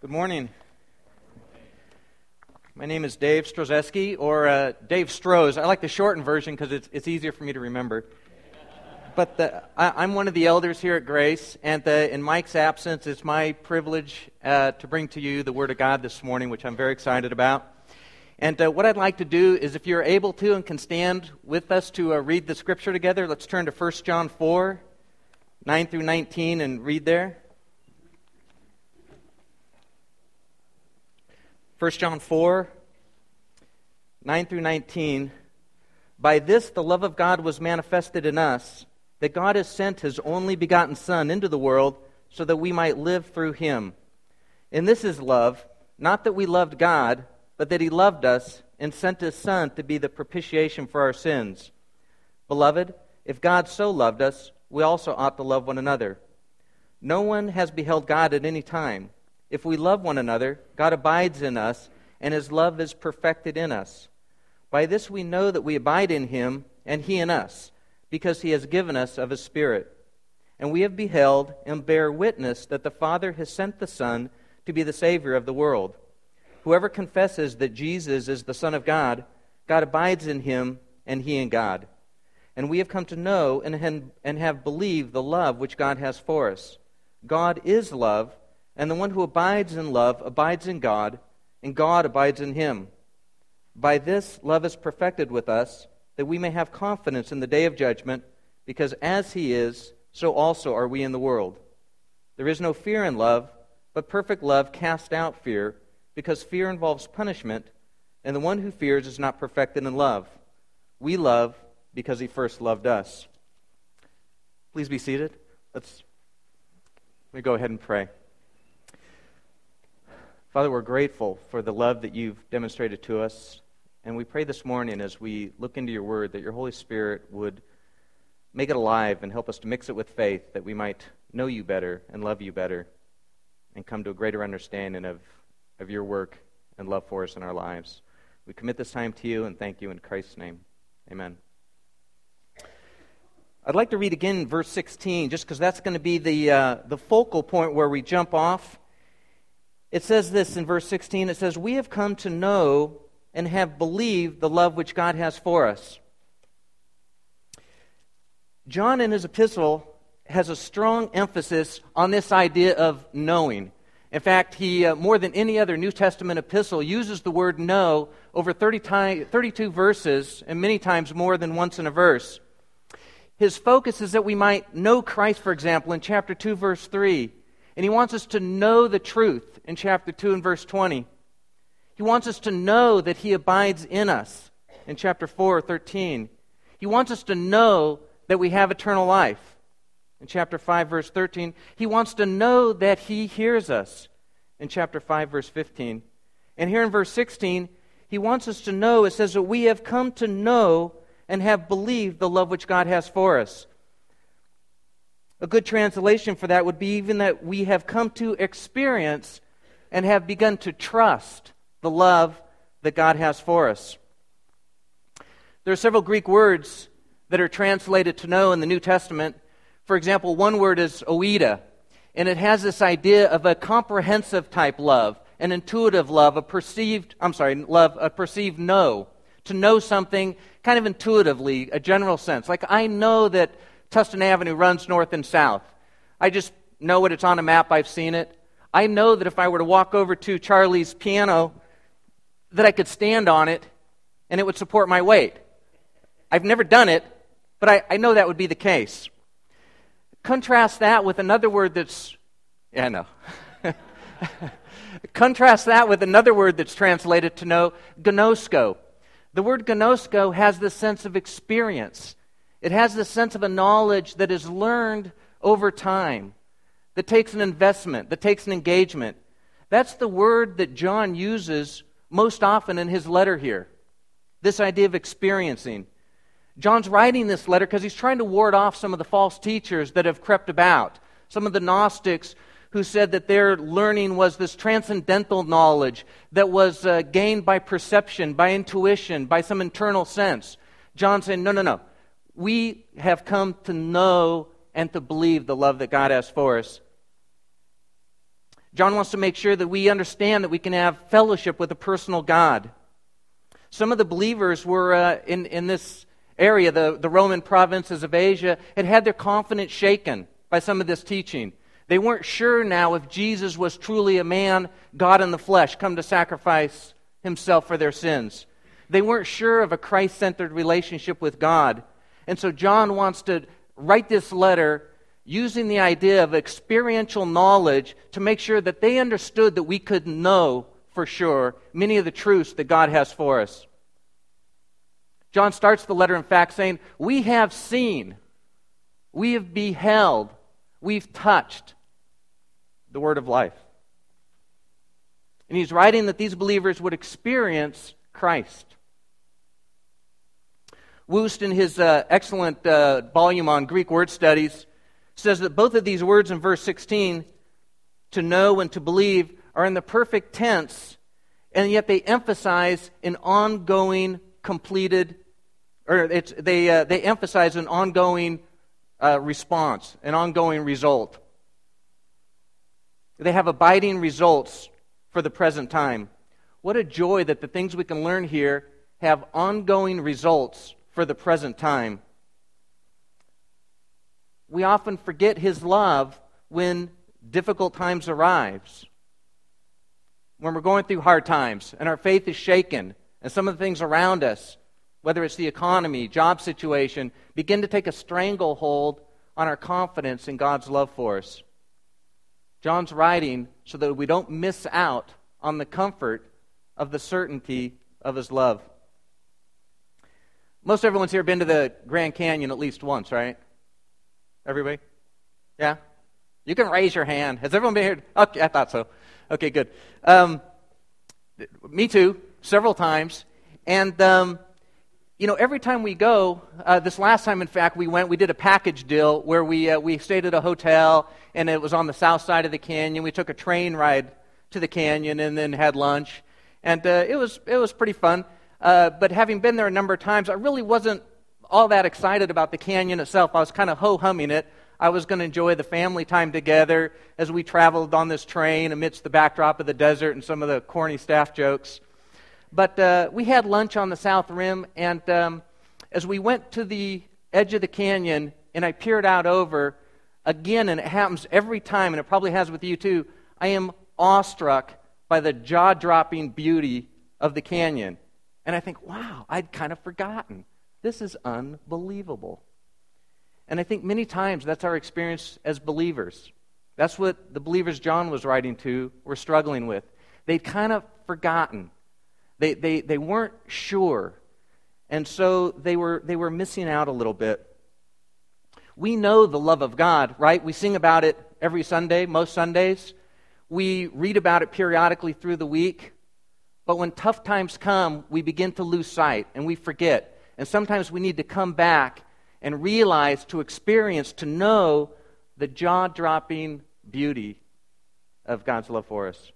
Good morning. My name is Dave Strozewski, or uh, Dave Stroz. I like the shortened version because it's, it's easier for me to remember. But the, I, am one of the elders here at Grace, and the, in Mike's absence, it's my privilege uh, to bring to you the Word of God this morning, which I'm very excited about. And uh, what I'd like to do is, if you're able to and can stand with us to uh, read the Scripture together, let's turn to 1 John 4, 9 through 19, and read there. 1 John 4, 9 through 19. By this the love of God was manifested in us, that God has sent his only begotten Son into the world so that we might live through him. And this is love, not that we loved God, but that he loved us and sent his Son to be the propitiation for our sins. Beloved, if God so loved us, we also ought to love one another. No one has beheld God at any time. If we love one another, God abides in us, and his love is perfected in us. By this we know that we abide in him, and he in us, because he has given us of his Spirit. And we have beheld and bear witness that the Father has sent the Son to be the Savior of the world. Whoever confesses that Jesus is the Son of God, God abides in him, and he in God. And we have come to know and have believed the love which God has for us. God is love. And the one who abides in love abides in God, and God abides in him. By this, love is perfected with us, that we may have confidence in the day of judgment, because as he is, so also are we in the world. There is no fear in love, but perfect love casts out fear, because fear involves punishment, and the one who fears is not perfected in love. We love because he first loved us. Please be seated. Let's let me go ahead and pray. Father, we're grateful for the love that you've demonstrated to us. And we pray this morning as we look into your word that your Holy Spirit would make it alive and help us to mix it with faith that we might know you better and love you better and come to a greater understanding of, of your work and love for us in our lives. We commit this time to you and thank you in Christ's name. Amen. I'd like to read again verse 16 just because that's going to be the, uh, the focal point where we jump off. It says this in verse 16 it says, We have come to know and have believed the love which God has for us. John in his epistle has a strong emphasis on this idea of knowing. In fact, he, uh, more than any other New Testament epistle, uses the word know over 30 time, 32 verses and many times more than once in a verse. His focus is that we might know Christ, for example, in chapter 2, verse 3. And he wants us to know the truth in chapter 2 and verse 20. He wants us to know that he abides in us in chapter 4, 13. He wants us to know that we have eternal life in chapter 5, verse 13. He wants to know that he hears us in chapter 5, verse 15. And here in verse 16, he wants us to know, it says that we have come to know and have believed the love which God has for us. A good translation for that would be even that we have come to experience and have begun to trust the love that God has for us. There are several Greek words that are translated to know in the New Testament. For example, one word is oida, and it has this idea of a comprehensive type love, an intuitive love, a perceived, I'm sorry, love, a perceived know. To know something kind of intuitively, a general sense. Like I know that Tustin Avenue runs north and south. I just know it. It's on a map. I've seen it. I know that if I were to walk over to Charlie's piano, that I could stand on it and it would support my weight. I've never done it, but I, I know that would be the case. Contrast that with another word that's, yeah, know. Contrast that with another word that's translated to know, gnosko. The word gnosko has the sense of experience. It has the sense of a knowledge that is learned over time, that takes an investment, that takes an engagement. That's the word that John uses most often in his letter here. This idea of experiencing. John's writing this letter because he's trying to ward off some of the false teachers that have crept about. Some of the Gnostics who said that their learning was this transcendental knowledge that was uh, gained by perception, by intuition, by some internal sense. John saying, no, no, no we have come to know and to believe the love that God has for us. John wants to make sure that we understand that we can have fellowship with a personal God. Some of the believers were uh, in, in this area, the, the Roman provinces of Asia, had had their confidence shaken by some of this teaching. They weren't sure now if Jesus was truly a man, God in the flesh, come to sacrifice himself for their sins. They weren't sure of a Christ centered relationship with God. And so John wants to write this letter using the idea of experiential knowledge to make sure that they understood that we could know for sure many of the truths that God has for us. John starts the letter, in fact, saying, We have seen, we have beheld, we've touched the word of life. And he's writing that these believers would experience Christ. Wuest, in his uh, excellent uh, volume on Greek word studies, says that both of these words in verse 16, to know and to believe, are in the perfect tense, and yet they emphasize an ongoing, completed, or they, uh, they emphasize an ongoing uh, response, an ongoing result. They have abiding results for the present time. What a joy that the things we can learn here have ongoing results for the present time we often forget his love when difficult times arrives. When we're going through hard times and our faith is shaken and some of the things around us, whether it's the economy, job situation, begin to take a stranglehold on our confidence in God's love for us. John's writing so that we don't miss out on the comfort of the certainty of his love. Most everyone's here been to the Grand Canyon at least once, right? Everybody? Yeah? You can raise your hand. Has everyone been here? Okay, I thought so. Okay, good. Um, me too, several times. And, um, you know, every time we go, uh, this last time, in fact, we went, we did a package deal where we, uh, we stayed at a hotel, and it was on the south side of the canyon. We took a train ride to the canyon and then had lunch. And uh, it, was, it was pretty fun. Uh, but having been there a number of times, I really wasn't all that excited about the canyon itself. I was kind of ho humming it. I was going to enjoy the family time together as we traveled on this train amidst the backdrop of the desert and some of the corny staff jokes. But uh, we had lunch on the south rim, and um, as we went to the edge of the canyon and I peered out over, again, and it happens every time, and it probably has with you too, I am awestruck by the jaw dropping beauty of the canyon. And I think, wow, I'd kind of forgotten. This is unbelievable. And I think many times that's our experience as believers. That's what the believers John was writing to were struggling with. They'd kind of forgotten. They, they, they weren't sure. And so they were, they were missing out a little bit. We know the love of God, right? We sing about it every Sunday, most Sundays. We read about it periodically through the week. But when tough times come, we begin to lose sight and we forget. And sometimes we need to come back and realize, to experience, to know the jaw dropping beauty of God's love for us.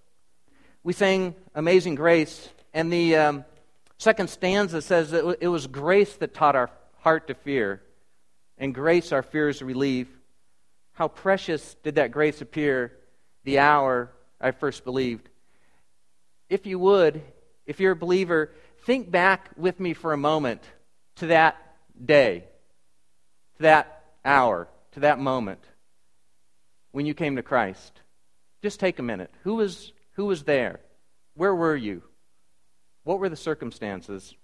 We sang Amazing Grace, and the um, second stanza says that it was grace that taught our heart to fear, and grace our fears relieve. How precious did that grace appear the hour I first believed. If you would, if you're a believer, think back with me for a moment to that day, to that hour, to that moment when you came to Christ. Just take a minute. Who was, who was there? Where were you? What were the circumstances?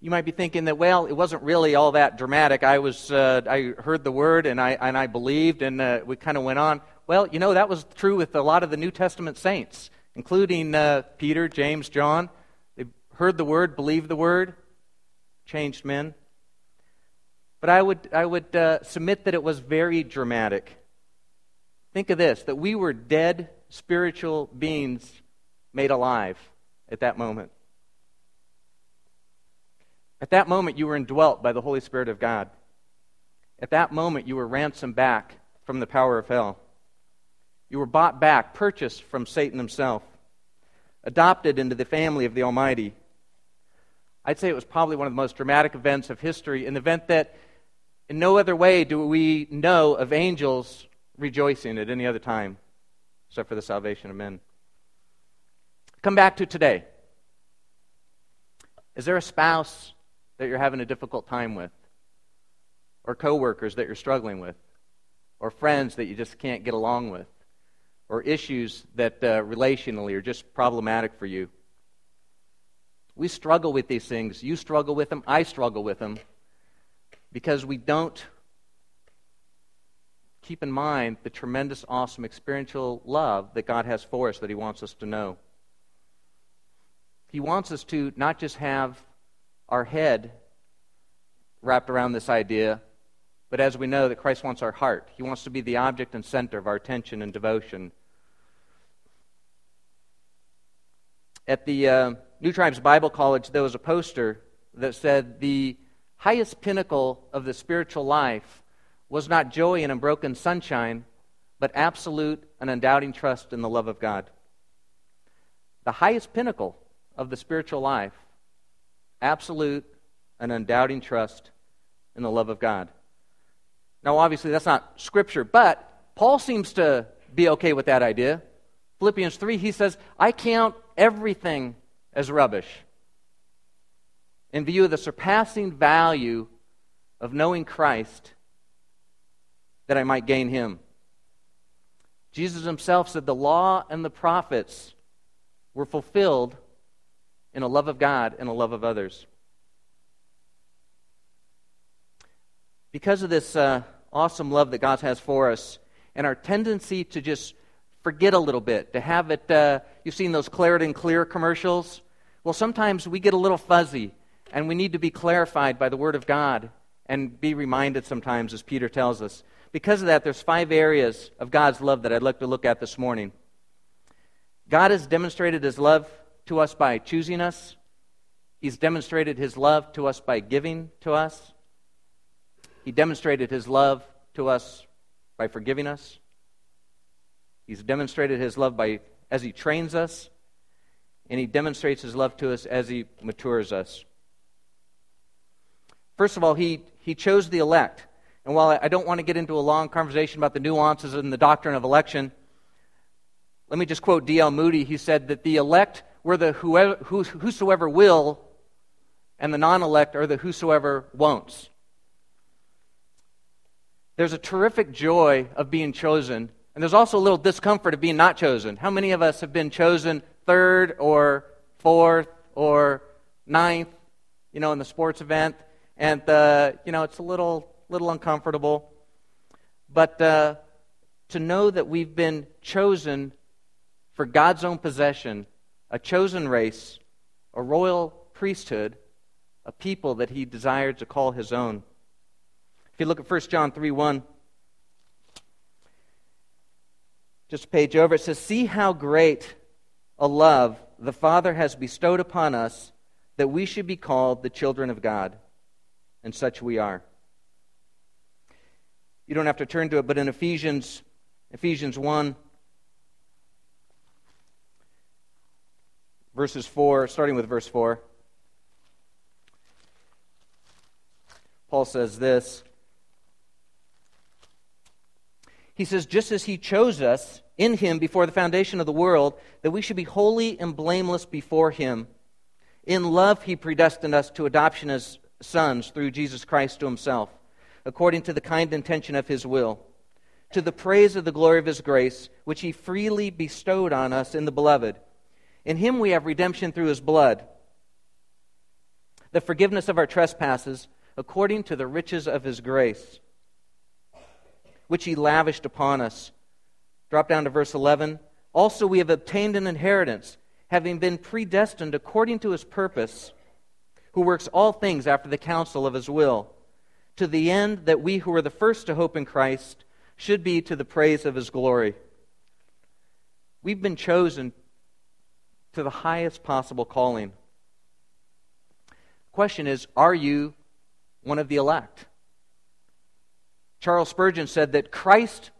You might be thinking that, well, it wasn't really all that dramatic. I was, uh, I heard the word and I, and I believed, and uh, we kind of went on. Well, you know, that was true with a lot of the New Testament saints including uh, Peter, James, John. They heard the word, believed the word, changed men. But I would, I would uh, submit that it was very dramatic. Think of this that we were dead spiritual beings made alive at that moment. At that moment, you were indwelt by the Holy Spirit of God. At that moment, you were ransomed back from the power of hell. You were bought back, purchased from Satan himself, adopted into the family of the Almighty. I'd say it was probably one of the most dramatic events of history, an event that In no other way do we know of angels rejoicing at any other time except for the salvation of men. Come back to today. Is there a spouse that you're having a difficult time with? Or coworkers that you're struggling with? Or friends that you just can't get along with? Or issues that uh, relationally are just problematic for you? We struggle with these things. You struggle with them. I struggle with them because we don't keep in mind the tremendous, awesome experiential love that God has for us that He wants us to know. He wants us to not just have our head wrapped around this idea, but as we know that Christ wants our heart. He wants to be the object and center of our attention and devotion. At the uh, New Tribes Bible College, there was a poster that said the highest pinnacle of the spiritual life was not joy in unbroken sunshine, but absolute and undoubting trust in the love of God. The highest pinnacle of the spiritual life absolute and undoubting trust in the love of God. Now, obviously, that's not scripture, but Paul seems to be okay with that idea. Philippians 3, he says, I count everything as rubbish in view of the surpassing value of knowing Christ that I might gain him. Jesus himself said the law and the prophets were fulfilled in a love of God and a love of others. Because of this uh, awesome love that God has for us, and our tendency to just forget a little bit, to have it, uh, you've seen those Claritin Clear commercials? Well, sometimes we get a little fuzzy, and we need to be clarified by the Word of God and be reminded sometimes, as Peter tells us. Because of that, there's five areas of God's love that I'd like to look at this morning. God has demonstrated his love to us by choosing us. He's demonstrated his love to us by giving to us. He demonstrated his love to us by forgiving us. He's demonstrated his love by as he trains us, and he demonstrates his love to us as he matures us. First of all, he, he chose the elect. And while I don't want to get into a long conversation about the nuances in the doctrine of election, let me just quote D.L. Moody. He said that the elect were the whoever, whosoever will, and the non elect are the whosoever won'ts. There's a terrific joy of being chosen, and there's also a little discomfort of being not chosen. How many of us have been chosen third or fourth or ninth, you know, in the sports event? And, uh, you know, it's a little, little uncomfortable. But uh, to know that we've been chosen for God's own possession a chosen race, a royal priesthood, a people that he desired to call his own. If you look at 1 John 3 1, just a page over, it says, See how great a love the Father has bestowed upon us that we should be called the children of God. And such we are. You don't have to turn to it, but in Ephesians, Ephesians 1, verses 4, starting with verse 4. Paul says this. He says, just as he chose us in him before the foundation of the world, that we should be holy and blameless before him. In love, he predestined us to adoption as sons through Jesus Christ to himself, according to the kind intention of his will, to the praise of the glory of his grace, which he freely bestowed on us in the beloved. In him we have redemption through his blood, the forgiveness of our trespasses, according to the riches of his grace, which he lavished upon us. Drop down to verse 11. Also, we have obtained an inheritance, having been predestined according to his purpose, who works all things after the counsel of his will, to the end that we who were the first to hope in Christ should be to the praise of his glory. We've been chosen to the highest possible calling. Question is Are you one of the elect? Charles Spurgeon said that Christ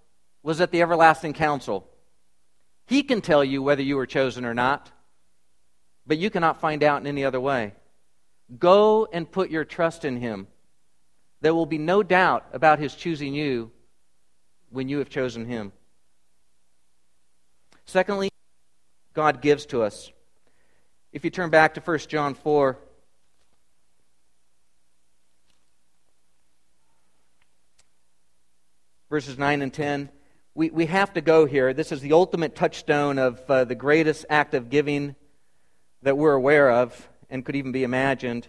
was at the everlasting council. He can tell you whether you were chosen or not, but you cannot find out in any other way. Go and put your trust in Him. there will be no doubt about his choosing you when you have chosen him. Secondly, God gives to us. If you turn back to 1 John 4, verses 9 and 10, we, we have to go here. This is the ultimate touchstone of uh, the greatest act of giving that we're aware of and could even be imagined.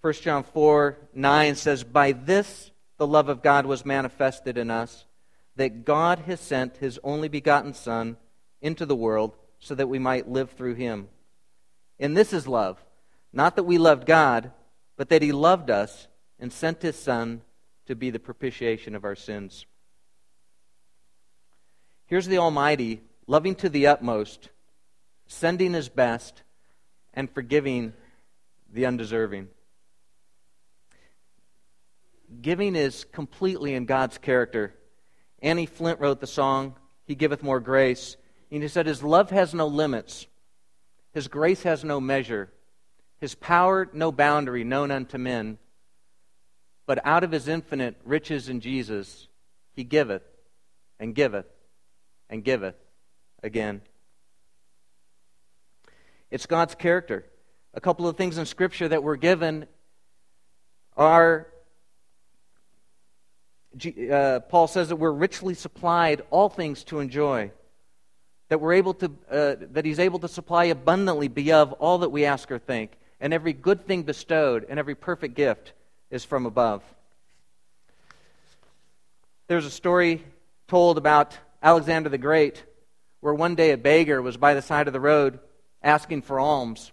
1 John 4 9 says, By this the love of God was manifested in us, that God has sent his only begotten Son into the world so that we might live through him. And this is love, not that we loved God, but that he loved us and sent his Son to be the propitiation of our sins. Here's the Almighty, loving to the utmost, sending his best, and forgiving the undeserving. Giving is completely in God's character. Annie Flint wrote the song, He Giveth More Grace. And he said, His love has no limits, His grace has no measure, His power no boundary known unto men. But out of His infinite riches in Jesus, He giveth and giveth and giveth again. It's God's character. A couple of things in Scripture that we're given are uh, Paul says that we're richly supplied all things to enjoy. That we're able to, uh, that he's able to supply abundantly beyond all that we ask or think. And every good thing bestowed and every perfect gift is from above. There's a story told about Alexander the Great, where one day a beggar was by the side of the road asking for alms.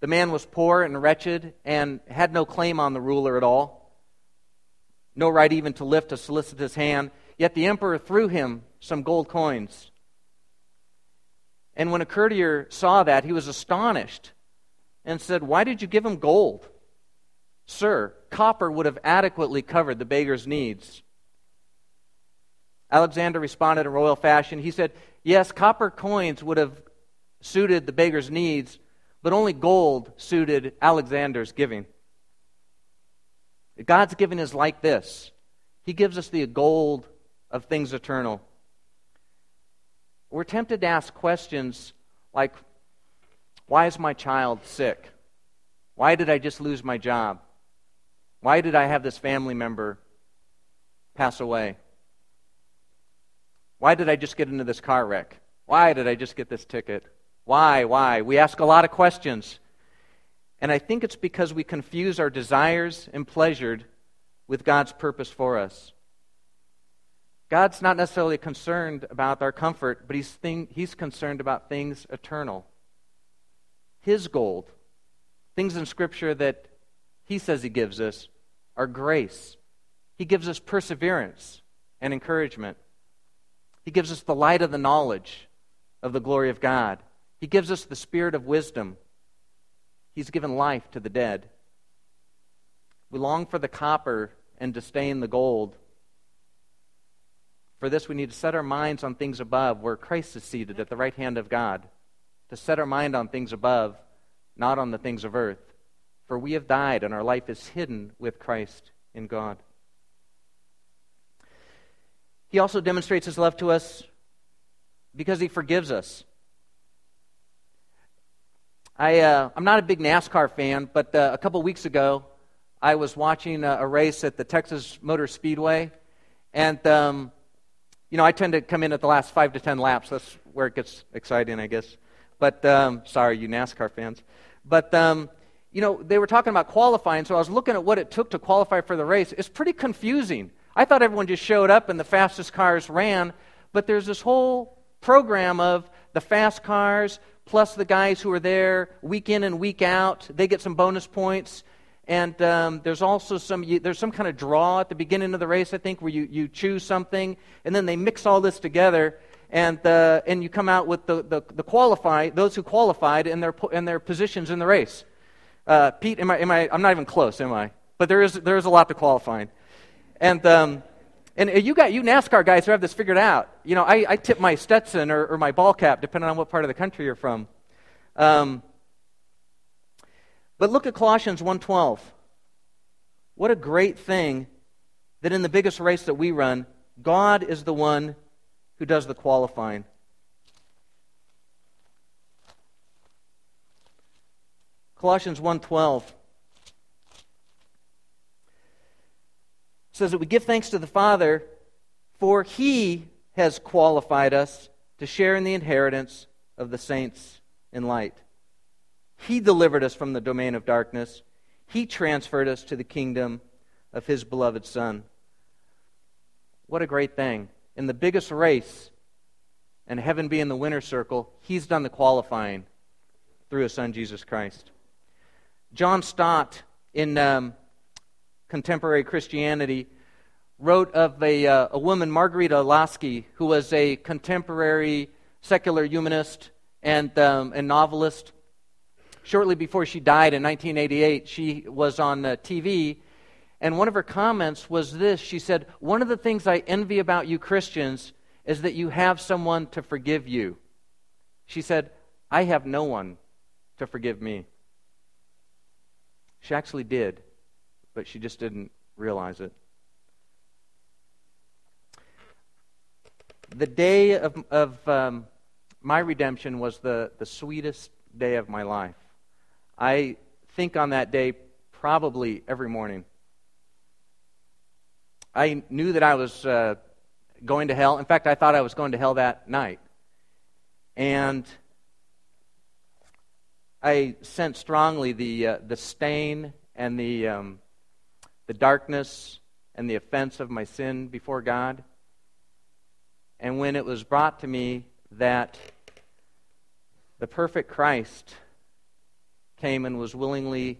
The man was poor and wretched and had no claim on the ruler at all, no right even to lift a solicitous hand. Yet the emperor threw him some gold coins. And when a courtier saw that, he was astonished and said, Why did you give him gold? Sir, copper would have adequately covered the beggar's needs. Alexander responded in royal fashion. He said, Yes, copper coins would have suited the beggar's needs, but only gold suited Alexander's giving. God's giving is like this He gives us the gold of things eternal. We're tempted to ask questions like, Why is my child sick? Why did I just lose my job? Why did I have this family member pass away? Why did I just get into this car wreck? Why did I just get this ticket? Why? Why? We ask a lot of questions. And I think it's because we confuse our desires and pleasures with God's purpose for us. God's not necessarily concerned about our comfort, but he's, thing, he's concerned about things eternal. His gold, things in Scripture that He says He gives us, are grace. He gives us perseverance and encouragement. He gives us the light of the knowledge of the glory of God. He gives us the spirit of wisdom. He's given life to the dead. We long for the copper and disdain the gold. For this, we need to set our minds on things above, where Christ is seated at the right hand of God. To set our mind on things above, not on the things of earth. For we have died, and our life is hidden with Christ in God. He also demonstrates his love to us because he forgives us. I, uh, I'm not a big NASCAR fan, but uh, a couple weeks ago, I was watching a, a, race at the Texas Motor Speedway. And, um, you know, I tend to come in at the last five to ten laps. That's where it gets exciting, I guess. But, um, sorry, you NASCAR fans. But, um, you know, they were talking about qualifying, so I was looking at what it took to qualify for the race. It's pretty confusing. I thought everyone just showed up and the fastest cars ran, but there's this whole program of the fast cars plus the guys who are there week in and week out. They get some bonus points. And um, there's also some, there's some kind of draw at the beginning of the race, I think, where you, you choose something, and then they mix all this together, and, uh, and you come out with the, the, the qualify, those who qualified and their, and their positions in the race. Uh, Pete, am I, am I, I'm not even close, am I? But there is, there is a lot to qualifying. And, um, and you got you NASCAR guys who have this figured out. You know, I, I tip my Stetson or, or, my ball cap, depending on what part of the country you're from. Um, but look at Colossians 1.12. What a great thing that in the biggest race that we run, God is the one who does the qualifying. Colossians 1:12 says that we give thanks to the Father for he has qualified us to share in the inheritance of the saints in light. He delivered us from the domain of darkness. He transferred us to the kingdom of his beloved Son. What a great thing. In the biggest race, and heaven being the winner circle, he's done the qualifying through his Son, Jesus Christ. John Stott, in um, Contemporary Christianity, wrote of a, uh, a woman, Marghanita Laski, who was a contemporary secular humanist and, um, novelist. Shortly before she died in 1988, she was on uh, TV, and one of her comments was this She said, One of the things I envy about you Christians is that you have someone to forgive you. She said, I have no one to forgive me. She actually did, but she just didn't realize it. The day of, of um, my redemption was the, the sweetest day of my life. I think on that day probably every morning. I knew that I was uh, going to hell. In fact, I thought I was going to hell that night. And I sensed strongly the, uh, the stain and the, um, the darkness and the offense of my sin before God. And when it was brought to me that the perfect Christ came and was willingly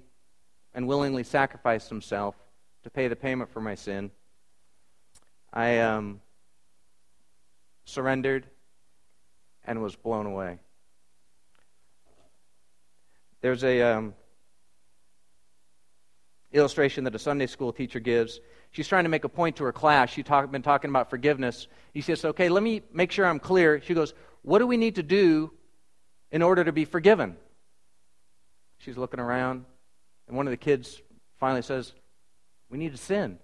and willingly sacrificed himself to pay the payment for my sin, I um, surrendered and was blown away. There's a um, illustration that a Sunday school teacher gives. She's trying to make a point to her class. She's talk, been talking about forgiveness. He says, "Okay, let me make sure I'm clear." She goes, "What do we need to do in order to be forgiven?" She's looking around, and one of the kids finally says, "We need to sin."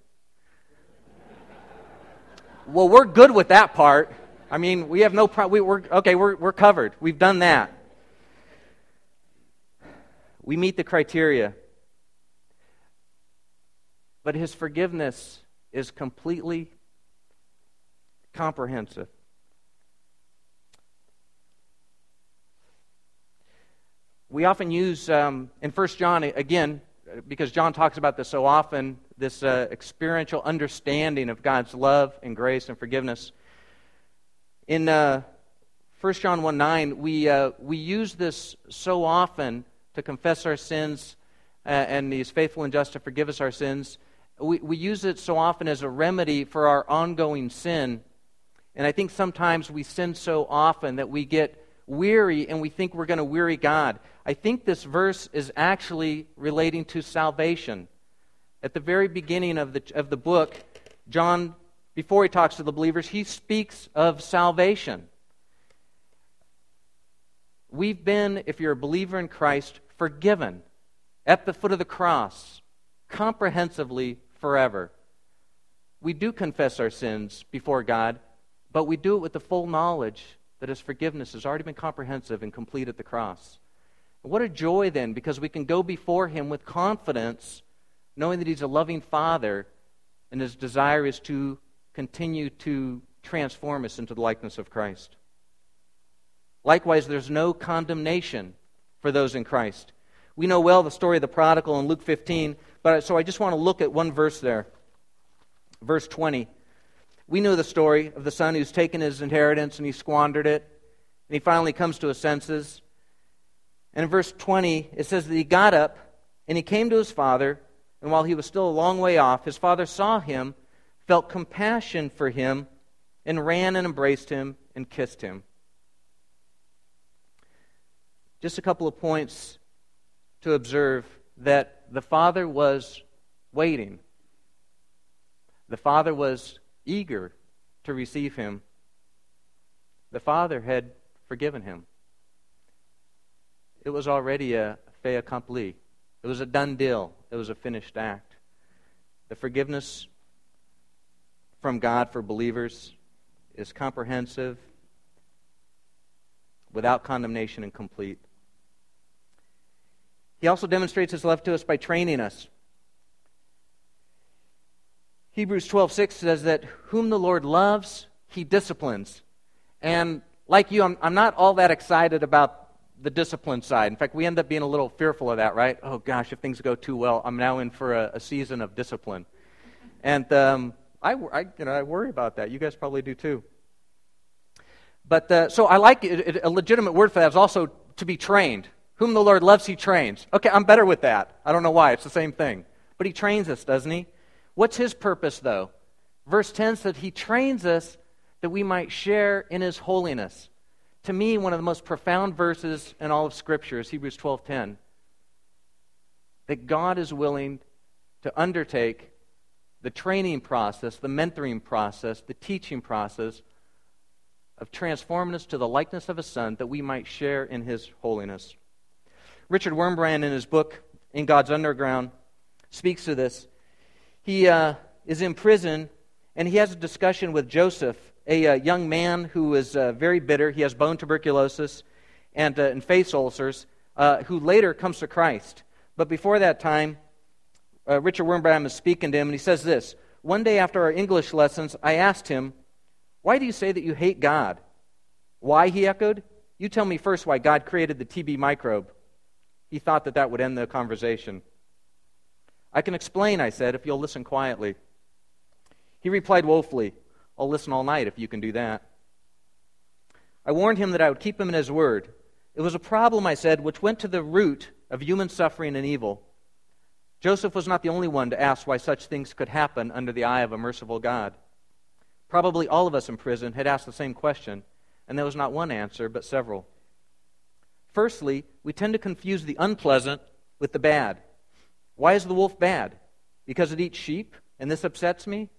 well, we're good with that part. I mean, we have no problem. We, we're okay. We're we're covered. We've done that we meet the criteria. But his forgiveness is completely comprehensive. We often use um, in 1 John, again, because John talks about this so often, this uh, experiential understanding of God's love and grace and forgiveness. In uh, 1 John 1 9, we, uh, we use this so often to confess our sins, uh, and He is faithful and just to forgive us our sins. We, we use it so often as a remedy for our ongoing sin. And I think sometimes we sin so often that we get weary and we think we're going to weary God. I think this verse is actually relating to salvation. At the very beginning of the, of the book, John, before he talks to the believers, he speaks of salvation. We've been, if you're a believer in Christ, forgiven at the foot of the cross, comprehensively forever. We do confess our sins before God, but we do it with the full knowledge that His forgiveness has already been comprehensive and complete at the cross. What a joy then, because we can go before Him with confidence, knowing that He's a loving Father, and His desire is to continue to transform us into the likeness of Christ. Likewise, there's no condemnation for those in Christ. We know well the story of the prodigal in Luke 15, but so I just want to look at one verse there. Verse 20. We know the story of the son who's taken his inheritance and he squandered it, and he finally comes to his senses. And in verse 20, it says that he got up and he came to his father, and while he was still a long way off, his father saw him, felt compassion for him, and ran and embraced him and kissed him. Just a couple of points to observe that the Father was waiting. The Father was eager to receive him. The Father had forgiven him. It was already a fait accompli. It was a done deal. It was a finished act. The forgiveness from God for believers is comprehensive, without condemnation, and complete. He also demonstrates his love to us by training us. Hebrews 12:6 says that whom the Lord loves, he disciplines. And like you, I'm, I'm not all that excited about the discipline side. In fact, we end up being a little fearful of that, right? Oh gosh, if things go too well, I'm now in for a, a season of discipline. And um, I, I, you know, I worry about that. You guys probably do too. But uh, so I like it, it, a legitimate word for that is also to be trained. Whom the Lord loves, he trains. Okay, I'm better with that. I don't know why. It's the same thing. But he trains us, doesn't he? What's his purpose, though? Verse 10 said he trains us that we might share in his holiness. To me, one of the most profound verses in all of Scripture is Hebrews 12:10. That God is willing to undertake the training process, the mentoring process, the teaching process of transforming us to the likeness of His Son that we might share in His holiness. Richard Wurmbrand, in his book, In God's Underground, speaks to this. He uh, is in prison and he has a discussion with Joseph, a, uh, young man who is uh, very bitter. He has bone tuberculosis and, uh, and face ulcers, uh, who later comes to Christ. But before that time, uh, Richard Wurmbrand is speaking to him, and he says this One day after our English lessons, I asked him, Why do you say that you hate God? Why, he echoed. You tell me first why God created the TB microbe. He thought that that would end the conversation. I can explain, I said, if you'll listen quietly. He replied woefully, I'll listen all night if you can do that. I warned him that I would keep him in his word. It was a problem, I said, which went to the root of human suffering and evil. Joseph was not the only one to ask why such things could happen under the eye of a merciful God. Probably all of us in prison had asked the same question, and there was not one answer, but several. Firstly, we tend to confuse the unpleasant with the bad. Why is the wolf bad? Because it eats sheep, and this upsets me?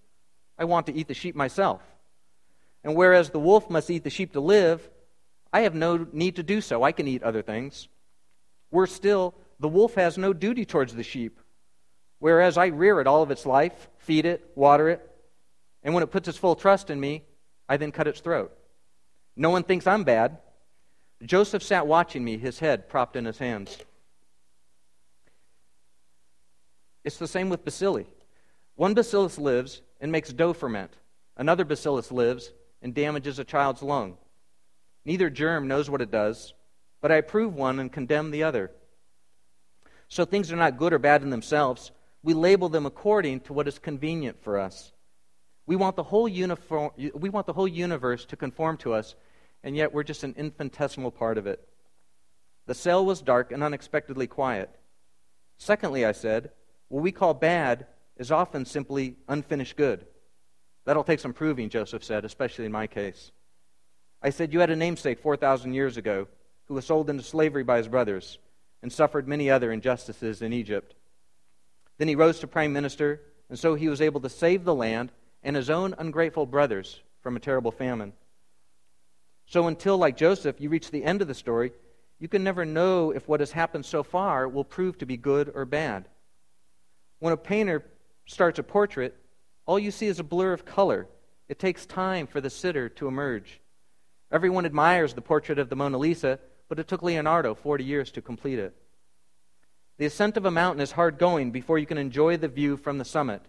I want to eat the sheep myself. And whereas the wolf must eat the sheep to live, I have no need to do so. I can eat other things. Worse still, the wolf has no duty towards the sheep, whereas I rear it all of its life, feed it, water it, and when it puts its full trust in me, I then cut its throat. No one thinks I'm bad. Joseph sat watching me, his head propped in his hands. It's the same with bacilli. One bacillus lives and makes dough ferment, another bacillus lives and damages a child's lung. Neither germ knows what it does, but I approve one and condemn the other. So things are not good or bad in themselves. We label them according to what is convenient for us. We want the whole, uniform, we want the whole universe to conform to us and yet we're just an infinitesimal part of it. The cell was dark and unexpectedly quiet. Secondly, I said, what we call bad is often simply unfinished good. That'll take some proving, Joseph said, especially in my case. I said, You had a namesake 4,000 years ago who was sold into slavery by his brothers and suffered many other injustices in Egypt. Then he rose to prime minister, and so he was able to save the land and his own ungrateful brothers from a terrible famine. So until, like Joseph, you reach the end of the story, you can never know if what has happened so far will prove to be good or bad. When a painter starts a portrait, all you see is a blur of color. It takes time for the sitter to emerge. Everyone admires the portrait of the Mona Lisa, but it took Leonardo 40 years to complete it. The ascent of a mountain is hard going before you can enjoy the view from the summit.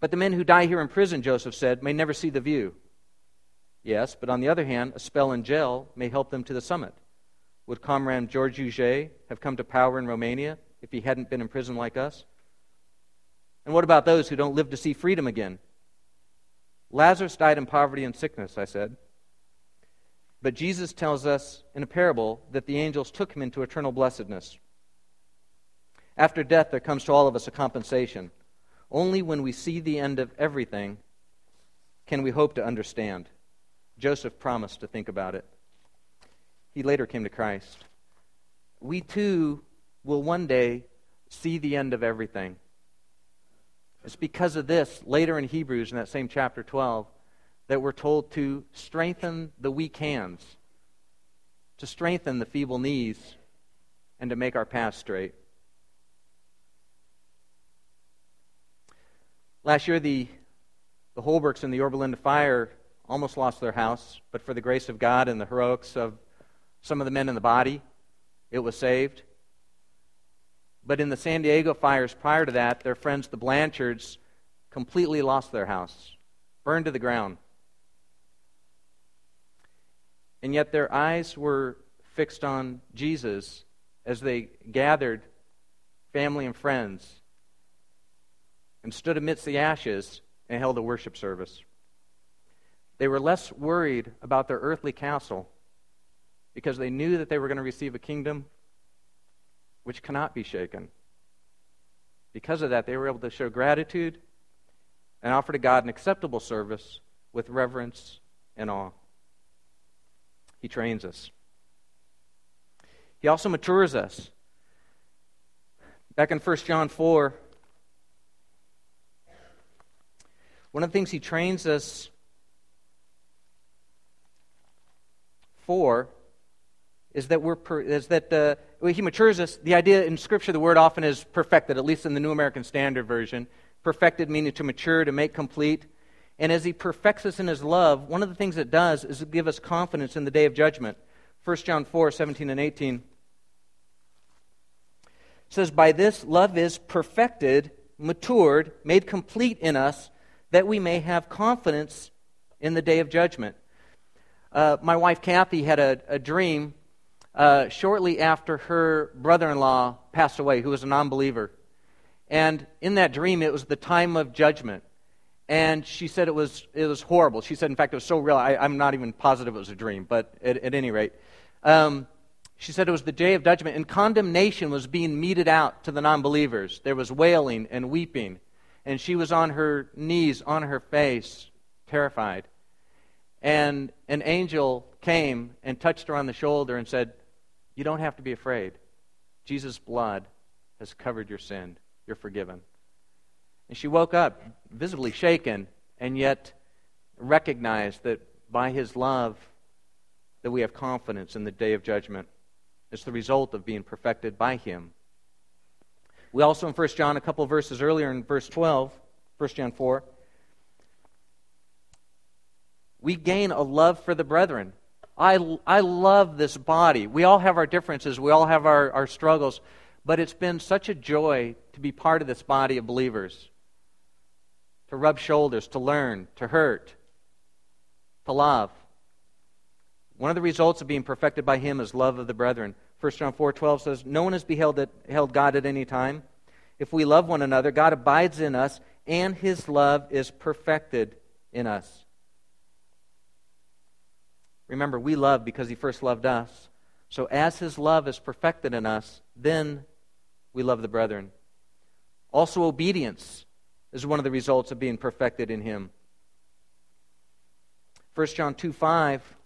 But the men who die here in prison, Joseph said, may never see the view. Yes, but on the other hand, a spell in jail may help them to the summit. Would Comrade George Huget have come to power in Romania if he hadn't been in prison like us? And what about those who don't live to see freedom again? Lazarus died in poverty and sickness, I said. But Jesus tells us in a parable that the angels took him into eternal blessedness. After death, there comes to all of us a compensation. Only when we see the end of everything can we hope to understand. Joseph promised to think about it. He later came to Christ. We too will one day see the end of everything. It's because of this, later in Hebrews, in that same chapter 12, that we're told to strengthen the weak hands, to strengthen the feeble knees, and to make our path straight. Last year, the, the Holbergs in the Yorba Linda fire almost lost their house, but for the grace of God and the heroics of some of the men in the body, it was saved. But in the San Diego fires prior to that, their friends, the Blanchards, completely lost their house, burned to the ground. And yet their eyes were fixed on Jesus as they gathered family and friends and stood amidst the ashes and held a worship service. They were less worried about their earthly castle because they knew that they were going to receive a kingdom which cannot be shaken. Because of that, they were able to show gratitude and offer to God an acceptable service with reverence and awe. He trains us. He also matures us. Back in 1 John 4, one of the things he trains us for is that we're per, is that uh, he matures us. The idea in Scripture, the word often is perfected, at least in the New American Standard Version. Perfected meaning to mature, to make complete. And as he perfects us in his love, one of the things it does is give us confidence in the day of judgment. 1 John 4, 17 and 18 says, By this love is perfected, matured, made complete in us, that we may have confidence in the day of judgment. Uh, my wife Kathy had a, a dream uh, shortly after her brother in law passed away, who was a non believer. And in that dream, it was the time of judgment. And she said it was, it was horrible. She said, in fact, it was so real, I, am not even positive it was a dream, but at, at any rate. Um, she said it was the day of judgment, and condemnation was being meted out to the non believers. There was wailing and weeping, and she was on her knees, on her face, terrified. And an angel came and touched her on the shoulder and said, You don't have to be afraid. Jesus' blood has covered your sin. You're forgiven. And she woke up visibly shaken and yet recognized that by his love that we have confidence in the day of judgment. It's the result of being perfected by him. We also in 1 John, a couple verses earlier in verse 12, 1 John 4, we gain a love for the brethren. I, I love this body. We all have our differences, we all have our, our struggles, but it's been such a joy to be part of this body of believers to rub shoulders, to learn, to hurt, to love. One of the results of being perfected by him is love of the brethren. 1 John 4:12 says, "No one has beheld, held God at any time. If we love one another, God abides in us, and his love is perfected in us." Remember, we love because he first loved us. So as his love is perfected in us, then we love the brethren. Also obedience is one of the results of being perfected in him. 1 John 2 5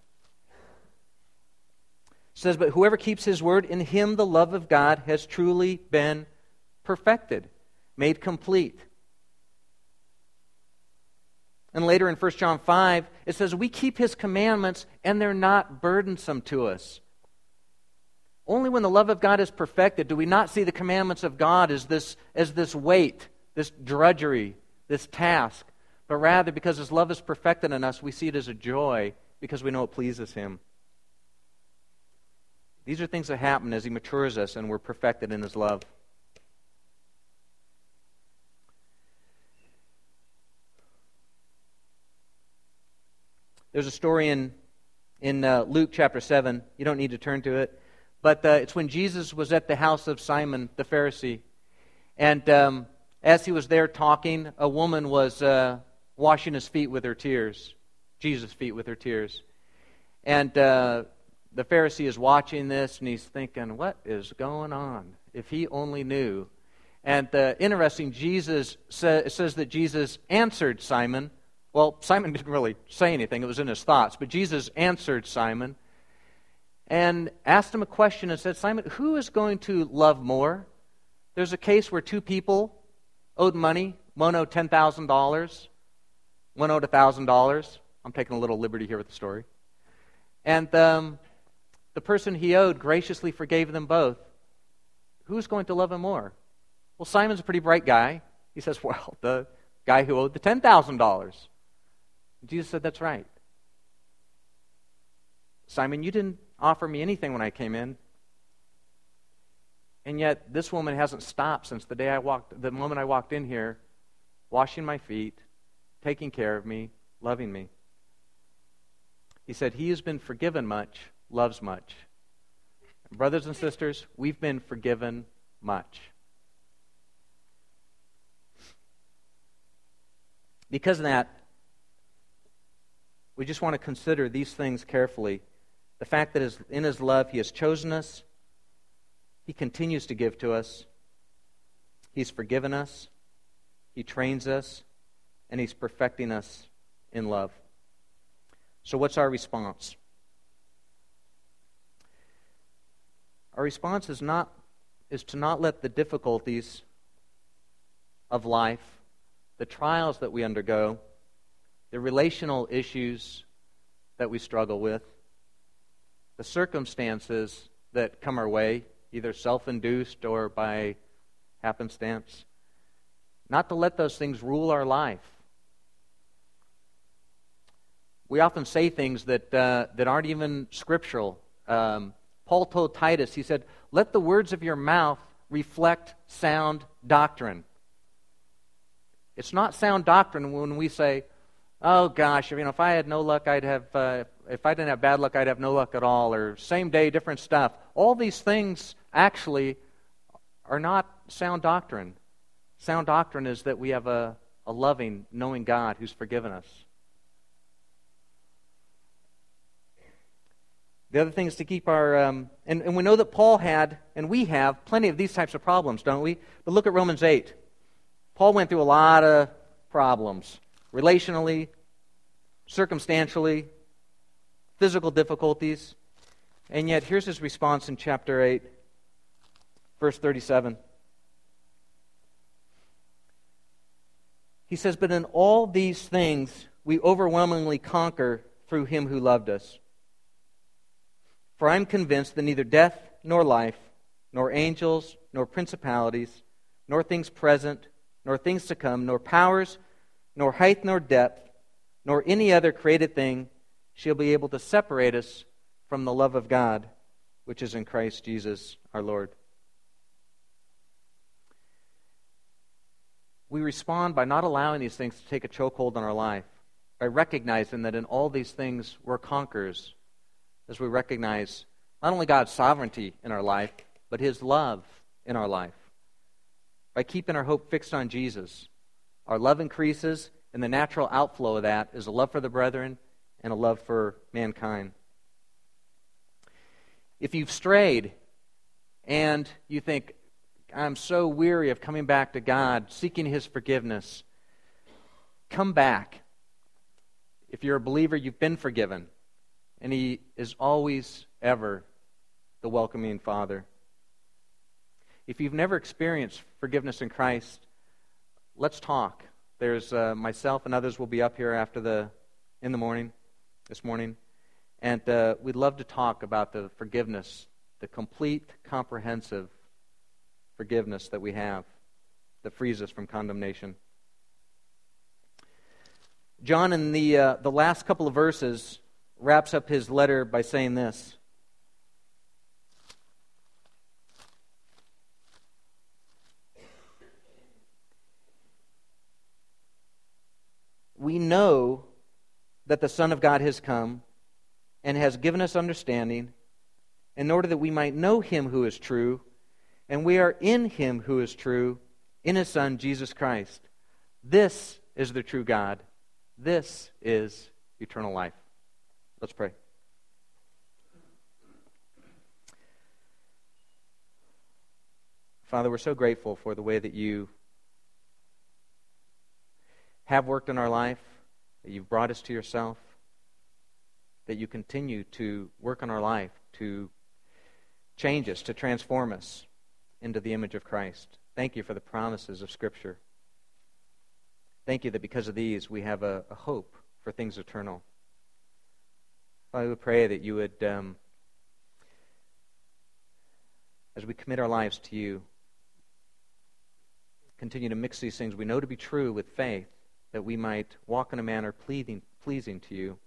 says, But whoever keeps his word, in him the love of God has truly been perfected, made complete. And later in 1 John 5, it says, We keep his commandments and they're not burdensome to us. Only when the love of God is perfected do we not see the commandments of God as this, as this weight this drudgery, this task, but rather because His love is perfected in us, we see it as a joy because we know it pleases Him. These are things that happen as He matures us and we're perfected in His love. There's a story in, in uh, Luke chapter 7. You don't need to turn to it. But uh, it's when Jesus was at the house of Simon the Pharisee. And um, as he was there talking, a woman was uh, washing his feet with her tears, Jesus' feet with her tears. And uh, the Pharisee is watching this and he's thinking, what is going on? If he only knew. And uh, interesting, Jesus sa- says that Jesus answered Simon. Well, Simon didn't really say anything, it was in his thoughts. But Jesus answered Simon and asked him a question and said, Simon, who is going to love more? There's a case where two people owed money. One owed $10,000. One owed $1,000. I'm taking a little liberty here with the story. And um, the person he owed graciously forgave them both. Who's going to love him more? Well, Simon's a pretty bright guy. He says, Well, the guy who owed the $10,000. Jesus said, That's right. Simon, you didn't offer me anything when I came in. And yet, this woman hasn't stopped since the day I walked, the moment I walked in here, washing my feet, taking care of me, loving me. He said, He has been forgiven much, loves much. Brothers and sisters, we've been forgiven much. Because of that, we just want to consider these things carefully. The fact that in His love, He has chosen us, He continues to give to us, He's forgiven us, He trains us, and He's perfecting us in love. So, what's our response? Our response is not is to not let the difficulties of life, the trials that we undergo, the relational issues that we struggle with, the circumstances that come our way, either self induced or by happenstance, not to let those things rule our life. We often say things that, uh, that aren't even scriptural. Um, Paul told Titus, he said, Let the words of your mouth reflect sound doctrine. It's not sound doctrine when we say, Oh gosh, you know, if I had no luck, I'd have, uh, if I didn't have bad luck, I'd have no luck at all, or same day, different stuff. All these things actually are not sound doctrine. Sound doctrine is that we have a, a loving, knowing God who's forgiven us. The other thing is to keep our, um, and, and we know that Paul had, and we have, plenty of these types of problems, don't we? But look at Romans 8. Paul went through a lot of problems relationally, circumstantially, physical difficulties. And yet, here's his response in chapter 8, verse 37. He says, But in all these things we overwhelmingly conquer through him who loved us. For I am convinced that neither death nor life, nor angels, nor principalities, nor things present, nor things to come, nor powers, nor height, nor depth, nor any other created thing shall be able to separate us from the love of God, which is in Christ Jesus our Lord. We respond by not allowing these things to take a chokehold on our life, by recognizing that in all these things we're conquerors as we recognize not only God's sovereignty in our life, but His love in our life. By keeping our hope fixed on Jesus, our love increases, and the natural outflow of that is a love for the brethren and a love for mankind. If you've strayed and you think, I'm so weary of coming back to God, seeking His forgiveness, come back. If you're a believer, you've been forgiven and He is always, ever the welcoming Father. If you've never experienced forgiveness in Christ, let's talk. There's uh, myself and others will be up here after the in the morning, this morning, and uh, we'd love to talk about the forgiveness, the complete, comprehensive forgiveness that we have that frees us from condemnation. John, in the uh, the last couple of verses, wraps up his letter by saying this. We know that the Son of God has come and has given us understanding in order that we might know him who is true, and we are in him who is true, in his Son, Jesus Christ. This is the true God. This is eternal life. Let's pray. Father, we're so grateful for the way that you have worked in our life, that you've brought us to yourself, that you continue to work in our life to change us, to transform us into the image of Christ. Thank you for the promises of Scripture. Thank you that because of these we have a, a hope for things eternal. Father, we pray that you would, um, as we commit our lives to you, continue to mix these things we know to be true with faith that we might walk in a manner pleasing, pleasing to you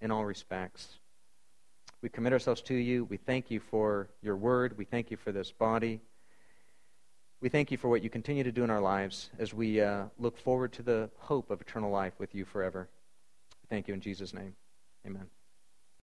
in all respects. We commit ourselves to you. We thank you for your word. We thank you for this body. We thank you for what you continue to do in our lives as we uh, look forward to the hope of eternal life with you forever. Thank you in Jesus' name. Amen.